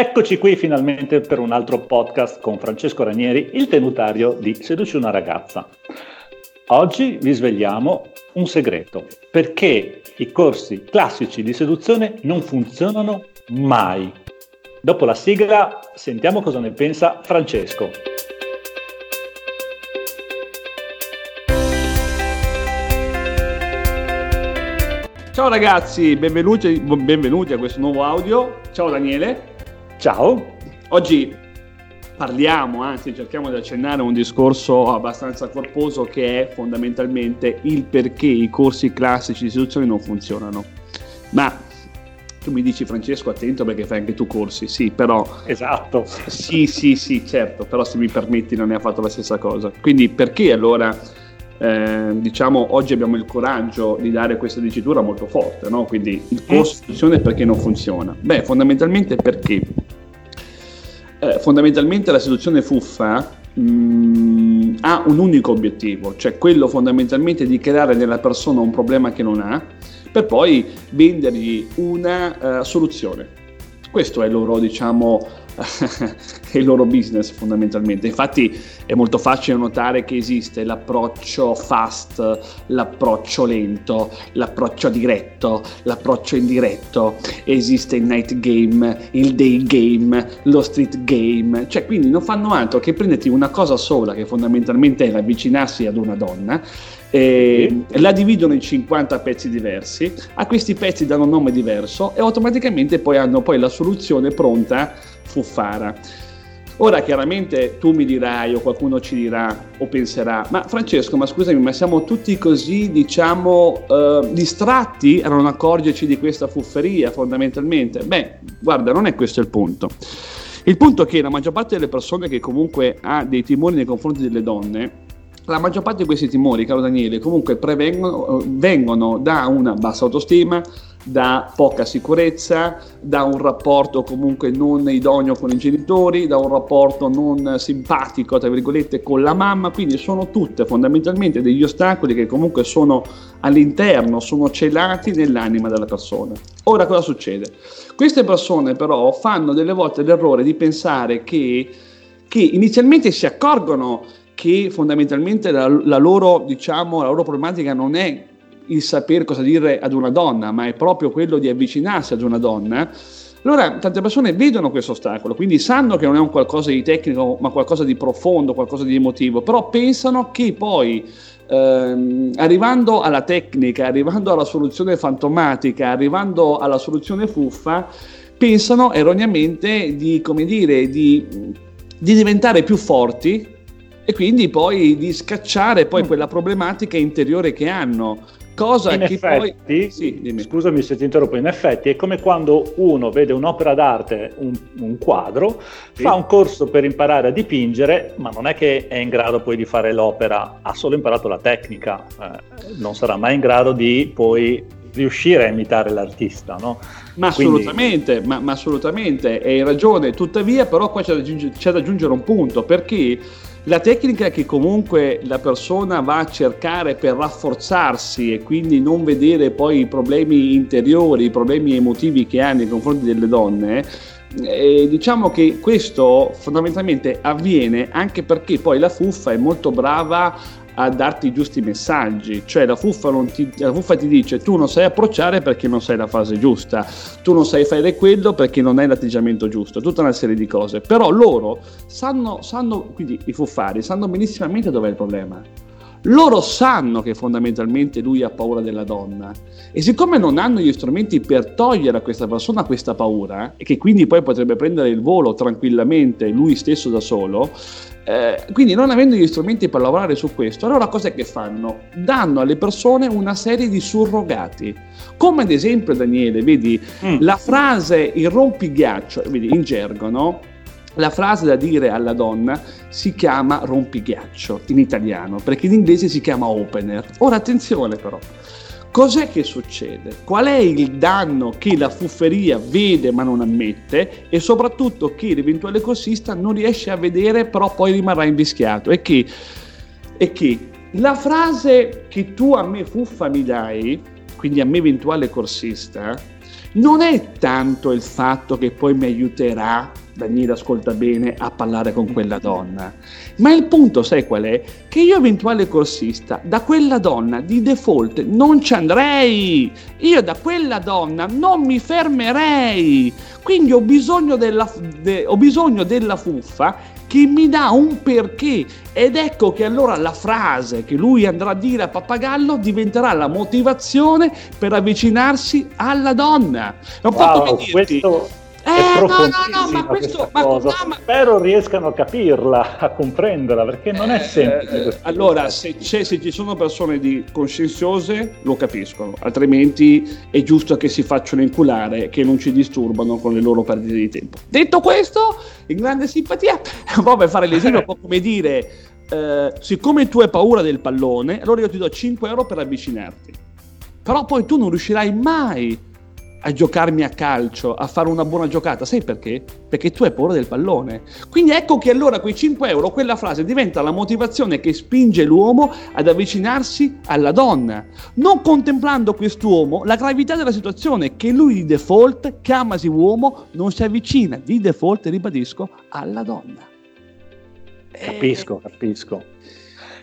Eccoci qui finalmente per un altro podcast con Francesco Ranieri, il tenutario di Seduci una ragazza. Oggi vi svegliamo un segreto, perché i corsi classici di seduzione non funzionano mai. Dopo la sigla sentiamo cosa ne pensa Francesco. Ciao ragazzi, benvenuti, benvenuti, a questo nuovo audio. Ciao Daniele. Ciao. Oggi parliamo, anzi cerchiamo di accennare un discorso abbastanza corposo che è fondamentalmente il perché i corsi classici di istruzione non funzionano. Ma tu mi dici Francesco attento perché fai anche tu corsi, sì, però... Esatto. Sì, sì, sì, certo, però se mi permetti non ne ha fatto la stessa cosa. Quindi perché allora eh, diciamo oggi abbiamo il coraggio di dare questa dicitura molto forte, no? quindi il corso di istruzione perché non funziona? Beh, fondamentalmente perché eh, fondamentalmente la seduzione fuffa mh, mm, ha un unico obiettivo, cioè quello fondamentalmente di creare nella persona un problema che non ha, per poi vendergli una uh, soluzione. Questo è il loro, diciamo, il loro business fondamentalmente. Infatti è molto facile notare che esiste l'approccio fast, l'approccio lento, l'approccio diretto, l'approccio indiretto, esiste il night game, il day game, lo street game, cioè quindi non fanno altro che prenderti una cosa sola che fondamentalmente è l'avvicinarsi ad una donna eh, la dividono in 50 pezzi diversi, a questi pezzi danno un nome diverso e automaticamente poi hanno poi la soluzione pronta fuffara. Ora chiaramente tu mi dirai o qualcuno ci dirà o penserà, ma Francesco, ma scusami, ma siamo tutti così, diciamo, eh, distratti a non accorgerci di questa fufferia fondamentalmente? Beh, guarda, non è questo il punto. Il punto è che la maggior parte delle persone che comunque ha dei timori nei confronti delle donne la maggior parte di questi timori, caro Daniele, comunque prevengono, vengono da una bassa autostima, da poca sicurezza, da un rapporto comunque non idoneo con i genitori, da un rapporto non simpatico, tra virgolette, con la mamma, quindi sono tutte fondamentalmente degli ostacoli che comunque sono all'interno, sono celati nell'anima della persona. Ora cosa succede? Queste persone però fanno delle volte l'errore di pensare che, che inizialmente si accorgono che fondamentalmente la, la, loro, diciamo, la loro problematica non è il sapere cosa dire ad una donna, ma è proprio quello di avvicinarsi ad una donna. Allora, tante persone vedono questo ostacolo, quindi sanno che non è un qualcosa di tecnico, ma qualcosa di profondo, qualcosa di emotivo, però pensano che poi ehm, arrivando alla tecnica, arrivando alla soluzione fantomatica, arrivando alla soluzione fuffa, pensano erroneamente di, come dire, di, di diventare più forti e quindi poi di scacciare poi mm. quella problematica interiore che hanno. Cosa in che effetti, poi... Sì, scusami se ti interrompo, in effetti è come quando uno vede un'opera d'arte, un, un quadro, sì. fa un corso per imparare a dipingere, ma non è che è in grado poi di fare l'opera, ha solo imparato la tecnica, eh, non sarà mai in grado di poi riuscire a imitare l'artista, no? Ma Quindi... assolutamente, ma, ma assolutamente, hai ragione, tuttavia però qua c'è da, c'è da aggiungere un punto, perché la tecnica che comunque la persona va a cercare per rafforzarsi e quindi non vedere poi i problemi interiori, i problemi emotivi che ha nei confronti delle donne, eh, diciamo che questo fondamentalmente avviene anche perché poi la fuffa è molto brava a darti i giusti messaggi, cioè la fuffa, ti, la fuffa, ti, dice tu non sai approcciare perché non sei la fase giusta, tu non sai fare quello perché non hai l'atteggiamento giusto, tutta una serie di cose, però loro sanno, sanno quindi i fuffari sanno benissimamente dov'è il problema. Loro sanno che fondamentalmente lui ha paura della donna. E siccome non hanno gli strumenti per togliere a questa persona questa paura e che quindi poi potrebbe prendere il volo tranquillamente lui stesso da solo, eh, quindi non avendo gli strumenti per lavorare su questo, allora cos'è che fanno? Danno alle persone una serie di surrogati. Come ad esempio, Daniele, vedi mm. la frase il rompighiaccio, vedi in gergo, no? La frase da dire alla donna si chiama rompighiaccio in italiano, perché in inglese si chiama opener. Ora attenzione però, Cos'è che succede? Qual è il danno che la fufferia vede ma non ammette e soprattutto che l'eventuale corsista non riesce a vedere però poi rimarrà invischiato? E che, è che la frase che tu a me fuffa mi dai, quindi a me eventuale corsista, non è tanto il fatto che poi mi aiuterà Daniele ascolta bene a parlare con quella donna. Ma il punto, sai qual è? Che io eventuale corsista, da quella donna di default non ci andrei. Io da quella donna non mi fermerei. Quindi ho bisogno della, de, ho bisogno della fuffa che mi dà un perché ed ecco che allora la frase che lui andrà a dire a Pappagallo diventerà la motivazione per avvicinarsi alla donna. È un wow, po' come dirti, questo eh, no, no, no, ma questo, ma, no, ma, spero riescano a capirla, a comprenderla, perché non è eh, semplice. Eh, allora, se, se, ci sono persone di coscienziose, lo capiscono, altrimenti è giusto che si facciano inculare, che non ci disturbano con le loro perdite di tempo. Detto questo, in grande simpatia, un po' per fare l'esempio, un po' come dire, eh, siccome tu hai paura del pallone, allora io ti do 5 euro per avvicinarti. Però poi tu non riuscirai mai a giocarmi a calcio, a fare una buona giocata. Sai perché? Perché tu hai paura del pallone. Quindi ecco che allora quei 5 euro, quella frase diventa la motivazione che spinge l'uomo ad avvicinarsi alla donna, non contemplando quest'uomo la gravità della situazione che lui di default, chiamasi uomo, non si avvicina di default, ribadisco, alla donna. Capisco, eh, capisco.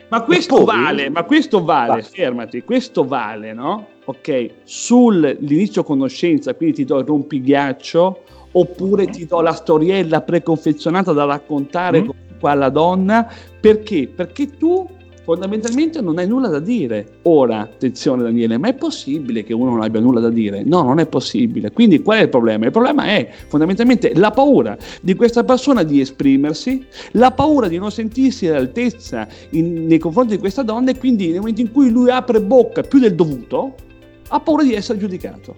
Ma questo poi, vale, ma questo vale, basta. fermati, questo vale, no? Ok, sull'inizio conoscenza, quindi ti do il rompighiaccio, oppure ti do la storiella preconfezionata da raccontare mm. alla donna, perché? Perché tu fondamentalmente non hai nulla da dire. Ora, attenzione Daniele, ma è possibile che uno non abbia nulla da dire? No, non è possibile. Quindi qual è il problema? Il problema è fondamentalmente la paura di questa persona di esprimersi, la paura di non sentirsi all'altezza in, nei confronti di questa donna e quindi nel momento in cui lui apre bocca più del dovuto, ha paura di essere giudicato.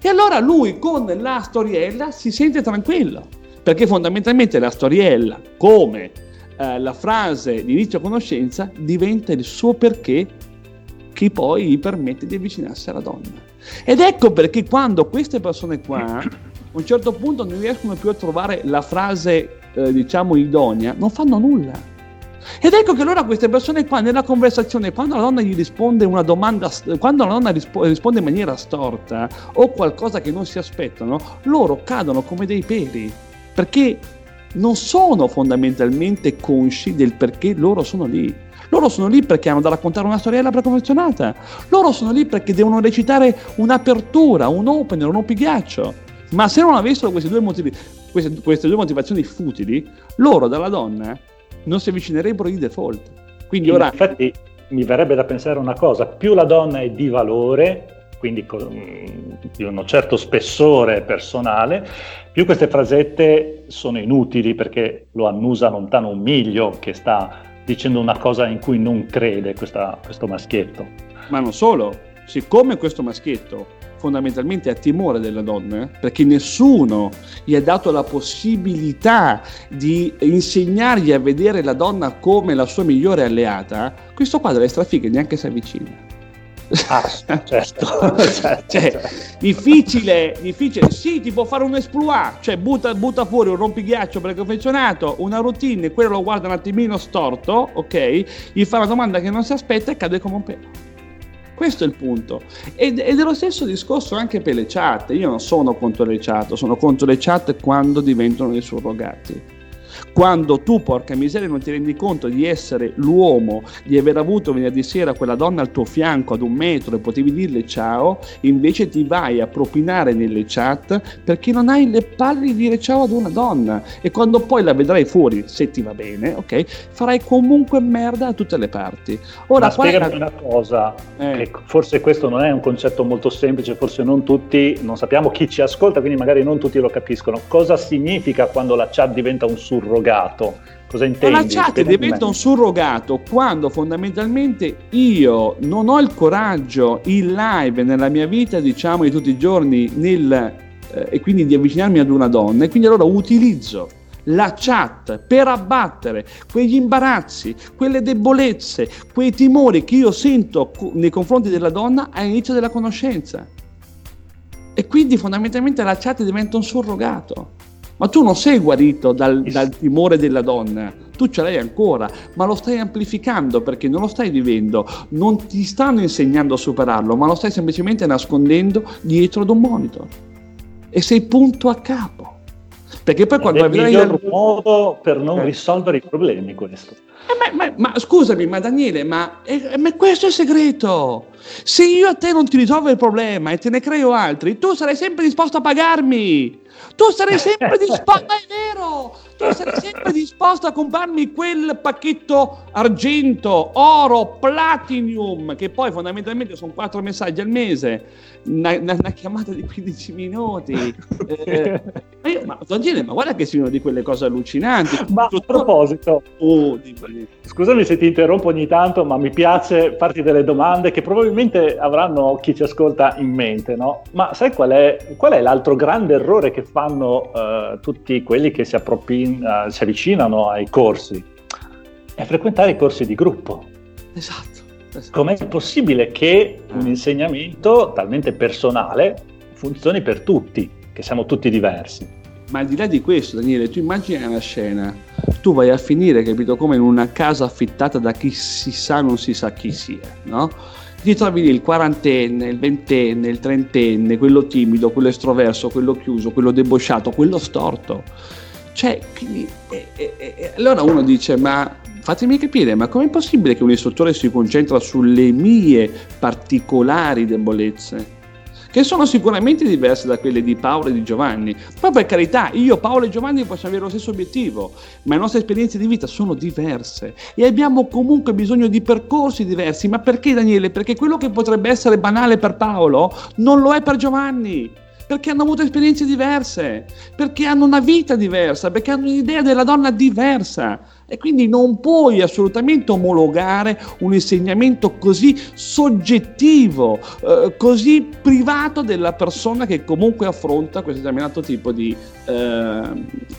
E allora lui con la storiella si sente tranquillo, perché fondamentalmente la storiella, come eh, la frase di inizio conoscenza diventa il suo perché che poi gli permette di avvicinarsi alla donna. Ed ecco perché quando queste persone qua a un certo punto non riescono più a trovare la frase eh, diciamo idonea, non fanno nulla. Ed ecco che allora queste persone qua nella conversazione, quando la donna gli risponde una domanda, quando la donna rispo- risponde in maniera storta o qualcosa che non si aspettano, loro cadono come dei peli. Perché non sono fondamentalmente consci del perché loro sono lì. Loro sono lì perché hanno da raccontare una storiella preconfezionata. Loro sono lì perché devono recitare un'apertura, un opener, un opighiaccio. Ma se non avessero queste due, motivi, queste, queste due motivazioni futili, loro dalla donna non si avvicinerebbero di default. Quindi ora... Infatti mi verrebbe da pensare una cosa, più la donna è di valore, quindi di un certo spessore personale, più queste frasette sono inutili perché lo annusa lontano un miglio che sta dicendo una cosa in cui non crede questa, questo maschietto. Ma non solo, siccome questo maschietto fondamentalmente ha timore della donna, perché nessuno gli ha dato la possibilità di insegnargli a vedere la donna come la sua migliore alleata, questo qua delle strafighe neanche si avvicina. Ah, certo, certo, cioè, certo. Difficile, difficile, sì, ti può fare un esploit, cioè butta, butta fuori un rompighiaccio preconfezionato, una routine, quello lo guarda un attimino storto, ok? Gli fa una domanda che non si aspetta e cade come un pelo. Questo è il punto. Ed, ed, è lo stesso discorso anche per le chat. Io non sono contro le chat, sono contro le chat quando diventano dei surrogati quando tu, porca miseria, non ti rendi conto di essere l'uomo, di aver avuto venerdì sera quella donna al tuo fianco ad un metro e potevi dirle ciao, invece ti vai a propinare nelle chat perché non hai le palle di dire ciao ad una donna e quando poi la vedrai fuori, se ti va bene, ok, farai comunque merda da tutte le parti. Ora, Ma spiegami è... una cosa, eh. forse questo non è un concetto molto semplice, forse non tutti, non sappiamo chi ci ascolta, quindi magari non tutti lo capiscono. Cosa significa quando la chat diventa un surrogato? Surrogato. Cosa intendi? la chat diventa un surrogato quando fondamentalmente io non ho il coraggio in live nella mia vita, diciamo, di tutti i giorni, nel, eh, e quindi di avvicinarmi ad una donna, e quindi allora utilizzo la chat per abbattere quegli imbarazzi, quelle debolezze, quei timori che io sento nei confronti della donna all'inizio della conoscenza. E quindi fondamentalmente la chat diventa un surrogato. Ma tu non sei guarito dal, dal timore della donna, tu ce l'hai ancora, ma lo stai amplificando perché non lo stai vivendo, non ti stanno insegnando a superarlo, ma lo stai semplicemente nascondendo dietro ad un monitor. e sei punto a capo. Perché poi quando è il miglior modo per non eh. risolvere i problemi questo. Eh, ma, ma, ma, scusami, ma Daniele, ma, eh, ma, questo è il segreto. Se io a te non ti risolvo il problema e te ne creo altri, tu sarai sempre disposto a pagarmi. Tu sarai sempre disposto, ma è vero, tu sarai sempre disposto a comprarmi quel pacchetto argento, oro, platinum, che poi fondamentalmente sono quattro messaggi al mese, una, una, una chiamata di 15 minuti. Eh, ma, io, ma, Daniele, ma guarda che sono di quelle cose allucinanti. Ma a proposito, oh, scusami se ti interrompo ogni tanto, ma mi piace farti delle domande che probabilmente avranno chi ci ascolta in mente, no? Ma sai qual è, qual è l'altro grande errore che fanno uh, tutti quelli che si, appropin- uh, si avvicinano ai corsi? È frequentare i corsi di gruppo. Esatto. esatto. Com'è possibile che un insegnamento talmente personale funzioni per tutti, che siamo tutti diversi? Ma al di là di questo, Daniele, tu immagini una scena, tu vai a finire, capito, come in una casa affittata da chi si sa non si sa chi sia, no? Ti trovi lì il quarantenne, il ventenne, il trentenne, quello timido, quello estroverso, quello chiuso, quello debosciato, quello storto. Cioè, quindi, e, e, e, allora uno dice, ma fatemi capire, ma com'è possibile che un istruttore si concentra sulle mie particolari debolezze? Che sono sicuramente diverse da quelle di Paolo e di Giovanni. Poi per carità, io, Paolo e Giovanni possiamo avere lo stesso obiettivo, ma le nostre esperienze di vita sono diverse e abbiamo comunque bisogno di percorsi diversi. Ma perché Daniele? Perché quello che potrebbe essere banale per Paolo non lo è per Giovanni perché hanno avuto esperienze diverse, perché hanno una vita diversa, perché hanno un'idea della donna diversa e quindi non puoi assolutamente omologare un insegnamento così soggettivo, eh, così privato della persona che comunque affronta questo determinato tipo di, eh,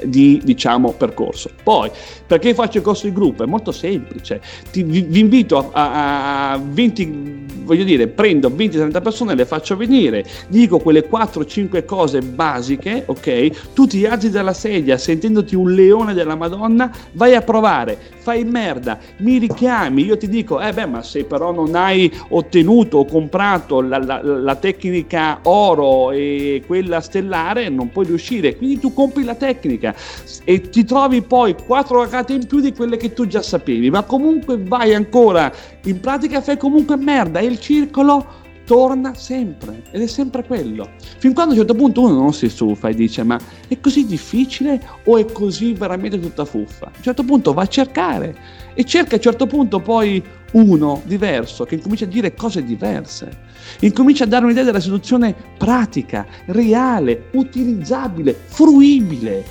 di diciamo, percorso. Poi, perché faccio il corso di gruppo? È molto semplice. Ti, vi, vi, invito a, a 20, voglio dire, prendo 20-30 persone, le faccio venire, dico quelle 4-5 cose basiche, ok? Tu ti alzi dalla sedia sentendoti un leone della Madonna, vai a provare provare, fai merda, mi richiami, io ti dico, eh beh, ma se però non hai ottenuto o comprato la, la, la tecnica oro e quella stellare, non puoi riuscire. Quindi tu compri la tecnica e ti trovi poi quattro ragate in più di quelle che tu già sapevi, ma comunque vai ancora in pratica, fai comunque merda e il circolo torna sempre ed è sempre quello. Fin quando a un certo punto uno non si stufa e dice ma è così difficile o è così veramente tutta fuffa? A un certo punto va a cercare e cerca a un certo punto poi uno diverso che incomincia a dire cose diverse, incomincia a dare un'idea della seduzione pratica, reale, utilizzabile, fruibile,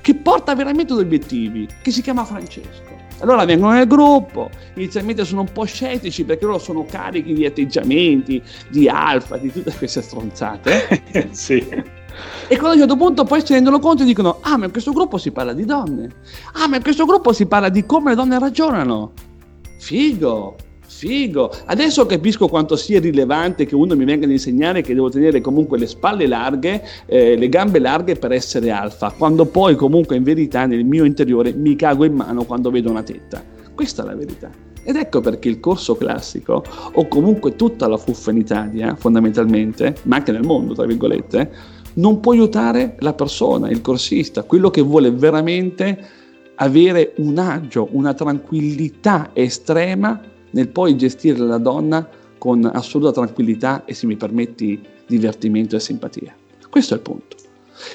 che porta veramente ad obiettivi, che si chiama Francesco. Allora vengono nel gruppo, inizialmente sono un po' scettici perché loro sono carichi di atteggiamenti, di alfa, di tutte queste stronzate. sì. E quando a un certo punto poi si rendono conto e dicono, ah ma in questo gruppo si parla di donne, ah ma in questo gruppo si parla di come le donne ragionano. Figo, Figo, adesso capisco quanto sia rilevante che uno mi venga ad insegnare che devo tenere comunque le spalle larghe, eh, le gambe larghe per essere alfa, quando poi comunque in verità nel mio interiore mi cago in mano quando vedo una tetta. Questa è la verità. Ed ecco perché il corso classico, o comunque tutta la fuffa in Italia, fondamentalmente, ma anche nel mondo, tra virgolette, non può aiutare la persona, il corsista, quello che vuole veramente avere un agio, una tranquillità estrema nel poi gestire la donna con assoluta tranquillità e, se mi permetti, divertimento e simpatia. Questo è il punto.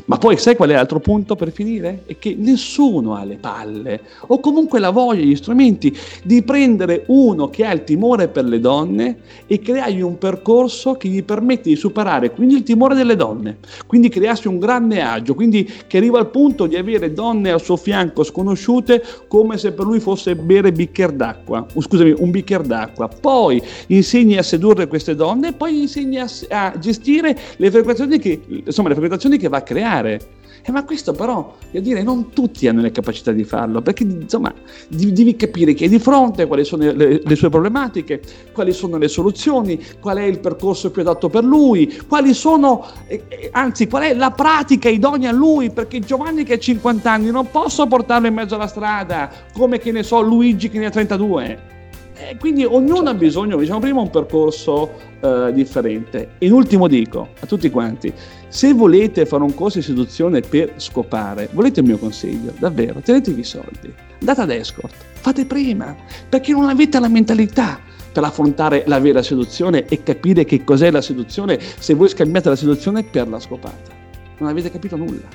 Ma poi sai qual è l'altro punto per finire? È che nessuno ha le palle o comunque la voglia, gli strumenti di prendere uno che ha il timore per le donne e creargli un percorso che gli permette di superare quindi il timore delle donne, quindi crearsi un grande agio, quindi che arriva al punto di avere donne al suo fianco sconosciute come se per lui fosse bere bicchiere d'acqua, scusami, un bicchiere d'acqua. Poi insegni a sedurre queste donne e poi insegni a, a gestire le frequentazioni che, insomma, le frequentazioni che va a creare creare. Eh, ma questo però, devo dire, non tutti hanno le capacità di farlo, perché insomma devi capire che è di fronte, quali sono le, le, sue problematiche, quali sono le soluzioni, qual è il percorso più adatto per lui, quali sono, eh, eh anzi, qual è la pratica idonea a lui, perché Giovanni che ha 50 anni non posso portarlo in mezzo alla strada, come che ne so Luigi che ne ha 32. Eh, quindi ognuno ha bisogno, diciamo prima, un percorso eh, differente. In ultimo dico a tutti quanti, se volete fare un corso di seduzione per scopare, volete il mio consiglio, davvero, tenetevi i soldi, andate ad escort, fate prima, perché non avete la mentalità per affrontare la vera seduzione e capire che cos'è la seduzione se voi scambiate la seduzione per la scopata. Non avete capito nulla,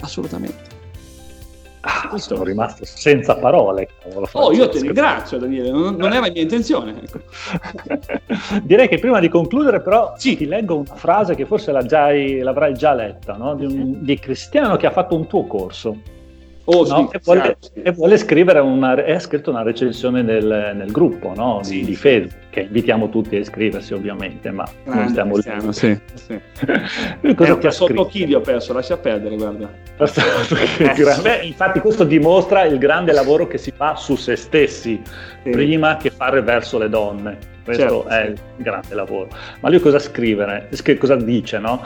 assolutamente. Ah, sono rimasto senza parole. Oh, io ti ringrazio Daniele, non, non era mia intenzione. Ecco. Direi che prima di concludere però sì. ti leggo una frase che forse l'avrai già letta, no? di, un, di Cristiano che ha fatto un tuo corso. Oh, no? sì, e, vuole, sì. e, vuole, scrivere una, ha scritto una recensione nel, nel gruppo no? di, sì. di, Facebook, che invitiamo tutti a iscriversi ovviamente, ma Grande non stiamo lì. Sì, sì. Lui cosa ti ha scritto? chili ho perso, lascia perdere, guarda. Beh, infatti questo dimostra il grande lavoro che si fa su se stessi prima che fare verso le donne. Questo certo, è il grande lavoro. Ma lui cosa scrive? Cosa dice, no?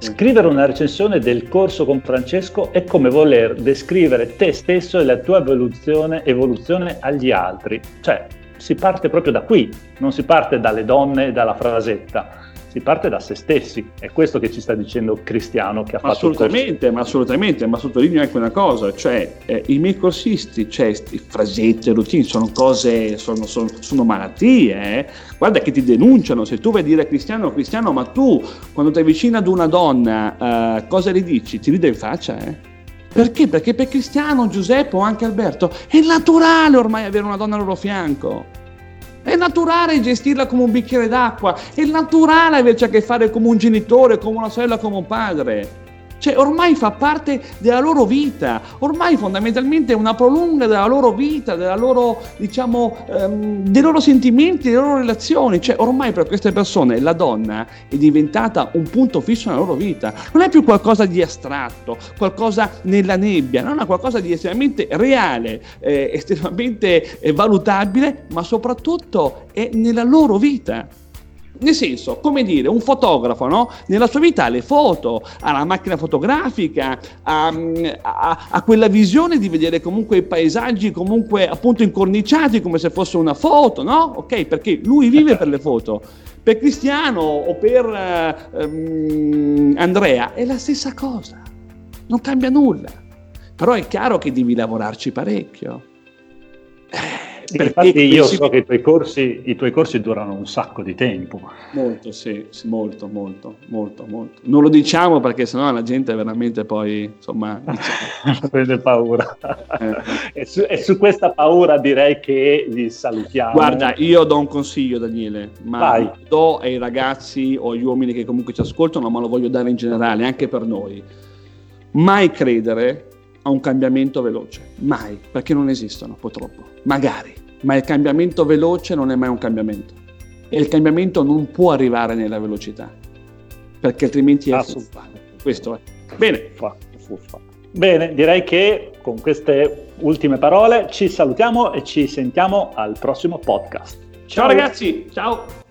Scrivere una recensione del corso con Francesco è come voler descrivere te stesso e la tua evoluzione, evoluzione agli altri. Cioè, si parte proprio da qui, non si parte dalle donne e dalla frasetta si parte da se stessi. È questo che ci sta dicendo Cristiano che ha fatto Assolutamente, ma assolutamente, ma sottolineo anche una cosa, cioè eh, i microsisti, cioè i frasetti, routine, sono cose, sono, sono, sono malattie, eh? guarda che ti denunciano, se tu vai a dire a Cristiano, Cristiano, ma tu quando ti avvicini ad una donna, eh, cosa gli dici? Ti ride in faccia, eh? Perché? Perché per Cristiano, Giuseppe o anche Alberto è naturale ormai avere una donna al loro fianco. È naturale gestirla come un bicchiere d'acqua, è naturale averci a che fare come un genitore, come una sorella, come un padre. Cioè, ormai fa parte della loro vita, ormai fondamentalmente è una prolunga della loro vita, della loro, diciamo, ehm, dei loro sentimenti, delle loro relazioni. Cioè, ormai per queste persone la donna è diventata un punto fisso nella loro vita. Non è più qualcosa di astratto, qualcosa nella nebbia, non è qualcosa di estremamente reale, eh, estremamente eh, valutabile, ma soprattutto è nella loro vita. Nel senso, come dire, un fotografo, no? Nella sua vita ha le foto, ha la macchina fotografica, ha, ha, ha, quella visione di vedere comunque i paesaggi comunque appunto incorniciati come se fosse una foto, no? Ok, perché lui vive per le foto. Per Cristiano o per um, Andrea è la stessa cosa, non cambia nulla. Però è chiaro che devi lavorarci parecchio. Infatti io so che i tuoi, corsi, i tuoi, corsi, durano un sacco di tempo. Molto, sì, sì, molto, molto, molto, molto. Non lo diciamo perché sennò la gente veramente poi, insomma... Diciamo. Prende paura. Eh. e, su, e, su, questa paura direi che vi salutiamo. Guarda, io do un consiglio Daniele, ma Vai. do ai ragazzi o agli uomini che comunque ci ascoltano, ma lo voglio dare in generale, anche per noi. Mai credere a un cambiamento veloce, mai, perché non esistono purtroppo, magari, ma il cambiamento veloce non è mai un cambiamento e il cambiamento non può arrivare nella velocità, perché altrimenti è fuffa. Questo è. Bene. Fuffa. Bene, direi che con queste ultime parole ci salutiamo e ci sentiamo al prossimo podcast. Ciao, ciao ragazzi, ciao.